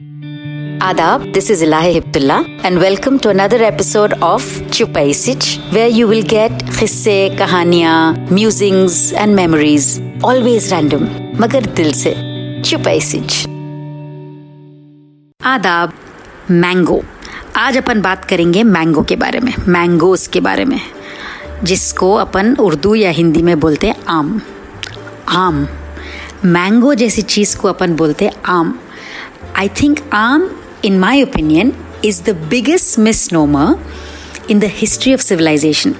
Adab, this is Ilahi Hibdullah, and welcome to another episode of Chupai Sich, where you will get khisse, kahaniyan, musings, and memories. Always random, magar dil se. Chupai Sich. आदाब mango आज अपन बात करेंगे mango के बारे में mangoes के बारे में जिसको अपन उर्दू या हिंदी में बोलते हैं आम आम मैंगो जैसी चीज़ को अपन बोलते हैं आम आई थिंक आम in my opinion, is the biggest misnomer in the history of civilization.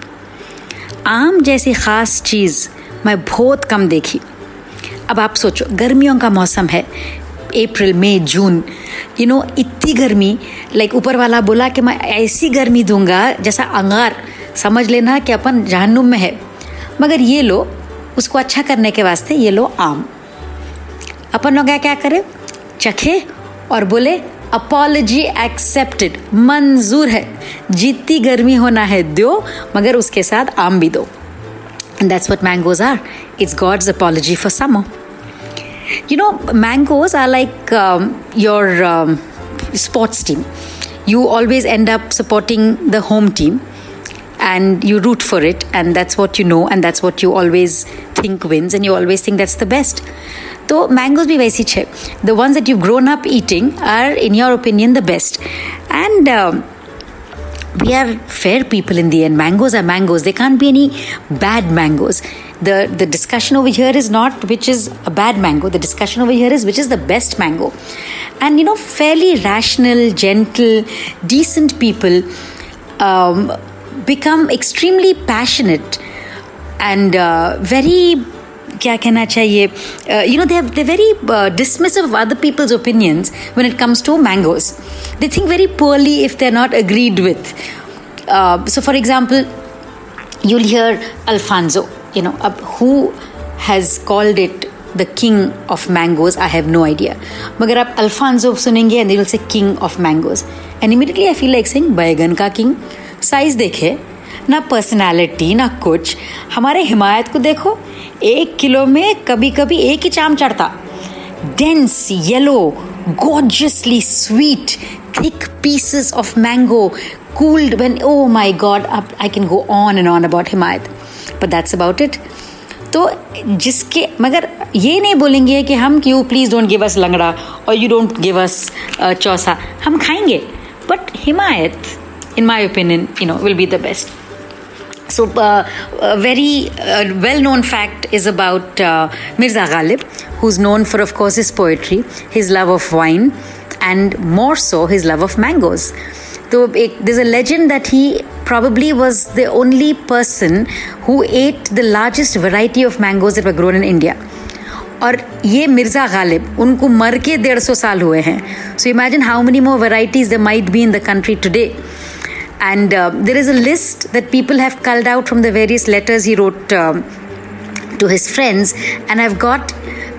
आम जैसी ख़ास चीज़ मैं बहुत कम देखी। अब आप सोचो गर्मियों का मौसम है अप्रैल मई जून यू नो इतनी गर्मी लाइक ऊपर वाला बोला कि मैं ऐसी गर्मी दूँगा जैसा अंगार समझ लेना कि अपन जहन्नुम में है। मगर ये लो उसको अच्छा करने के वास्ते ये लो आम। अपन लोग क्या करें? चखे और बोले अपॉलॉजी एक्सेप्टेड मंजूर है। जितनी गर्मी होना है, दो, मगर उसके साथ आम भी दो. That's what mangoes are it's god's apology for summer you know mangoes are like your sports team you always end up supporting the home team and you root for it and that's what you know and that's what you always think wins and you always think that's the best तो mangoes भी वैसी छे the ones that you grown up eating are in your opinion the best and we are fair people in the end. Mangoes are mangoes. There can't be any bad mangoes. The the discussion over here is not which is a bad mango. The discussion over here is which is the best mango. And you know, fairly rational, gentle, decent people um, become extremely passionate and uh, very क्या कहना चाहिए you know they they very dismissive of other people's opinions when it comes to mangoes they think very poorly if they are not agreed with so for example you'll hear Alfonso, you know, uh, who has called it the king of mangoes, I have no idea. मगर आप Alfonso सुनेंगे and they will say king of mangoes. And immediately I feel like saying बैगन का king. Size देखे, ना personality ना कुछ। हमारे हिमायत को देखो, एक किलो में कभी कभी एक ही चाम चढ़ता। Dense yellow gorgeously sweet, thick pieces of mango, cooled when oh my god i can go on and on about himayat. But that's about it. तो जिसके, मगर ये नहीं बोलेंगे कि हम क्यों please don't give us Langra और you don't give us Chausa. हम खाएँगे। But Himayat In my opinion you know will be the best So, uh, a very uh, well known fact is about uh, Mirza Ghalib, who's known for, of course, his poetry, his love of wine, and more so, his love of mangoes. So, there's a legend that he probably was the only person who ate the largest variety of mangoes that were grown in India. और ये मिर्ज़ा गालिब उनको मर के डेढ़ सौ साल हुए हैं so imagine how many more varieties they might be in the country today and uh, there is a list that people have culled out from the various letters he wrote uh, to his friends. And I've got,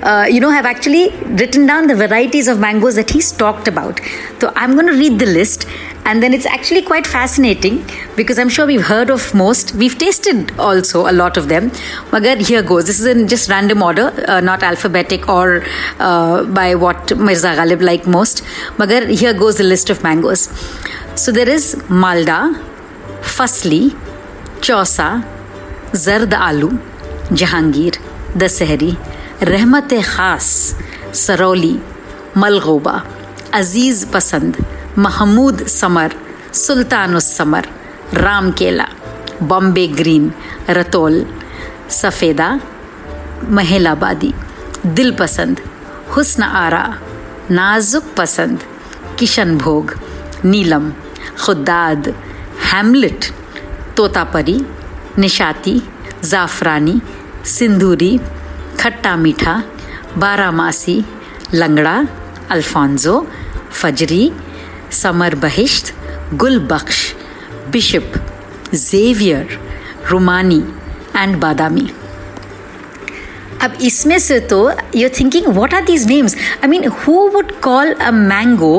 uh, you know, have actually written down the varieties of mangoes that he's talked about. So I'm going to read the list. And then it's actually quite fascinating because I'm sure we've heard of most. We've tasted also a lot of them. Magar, here goes. This is in just random order, uh, not alphabetic or uh, by what Mirza Ghalib like most. Magar, here goes the list of mangoes. So there is Malda Fazli Chausa Zard आलू जहांगीर दशहरी रहमत खास Sarauli Malgoba Aziz Pasand Mahmood summer summer Ram Kela Bombay green रतोल सफ़ेदा महिलाबादी दिल पसंद हुस्न आरा नाजुक पसंद किशन भोग नीलम खुदाद हैमलिट तोतापरी, निशाती, ज़ाफ़रानी, सिंदूरी, खट्टा मीठा, बारामासी, लंगड़ा, Alfonso, Fazri, Samar Bahisht Gul Bakhsh Bishop, Xavier, Rumani and Badami. अब इसमें से तो you thinking what are these names I mean who would call a mango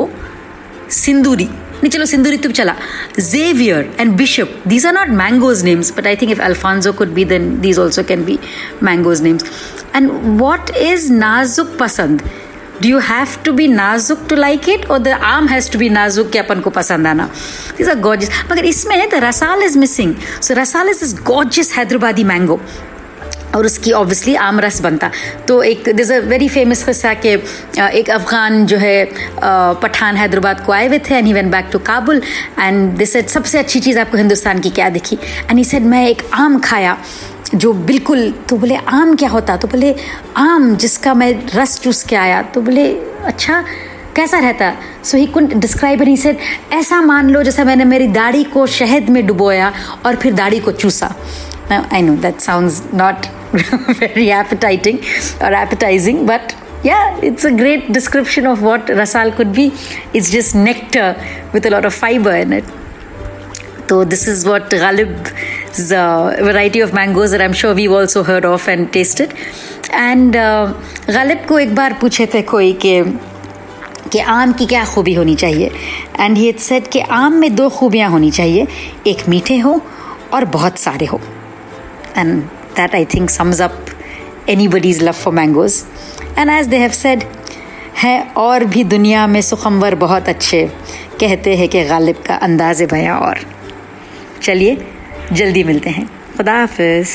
Sindoori? नहीं, चलो सिंदूरी तुम चला। Xavier and Bishop these are not mangoes names but I think if Alphonso could be then these also can be mangoes names and what is Nazuk Pasand do you have to be nazuk to like it और the aam has to be nazuk कि अपन को पसंद आना? This are gorgeous मगर इसमें the rasal is missing so Rasal is is gorgeous Hyderabadi mango और उसकी obviously आम रस बनता। तो एक दिस अ वेरी फ़ेमस किस्सा कि एक अफगान जो है पठान हैदराबाद को आए हुए थे and he went back to Kabul and this सबसे अच्छी चीज़ आपको हिंदुस्तान की क्या दिखी? एंड ही सेड मैं एक आम खाया जो बिल्कुल तो बोले, आम क्या होता? तो बोले, आम जिसका मैं रस चूस के आया। तो बोले अच्छा कैसा रहता? So he couldn't describe and he said ऐसा मान लो जैसा मैंने मेरी दाढ़ी को शहद में डुबोया और फिर दाढ़ी को चूसा. I know that sound not very appetizing or appetizing, but yeah, it's a great description of what rasal could be. It's just nectar with a lot of fiber in it. So this is what Ghalib's uh, variety of mangoes that I'm sure we've also heard of and tasted. And uh, Ghalib को एक बार पूछे थे कोई कि कि आम की क्या खूबी होनी चाहिए एंड ही सेड कि आम में दो खूबियाँ होनी चाहिए एक मीठे हो और बहुत सारे हो and that I think sums up anybody's love for mangoes. And as they have said, है और भी दुनिया में सुखमवर बहुत अच्छे कहते हैं कि गालिब का अंदाज बयां और चलिए जल्दी मिलते हैं खुदा हाफिज़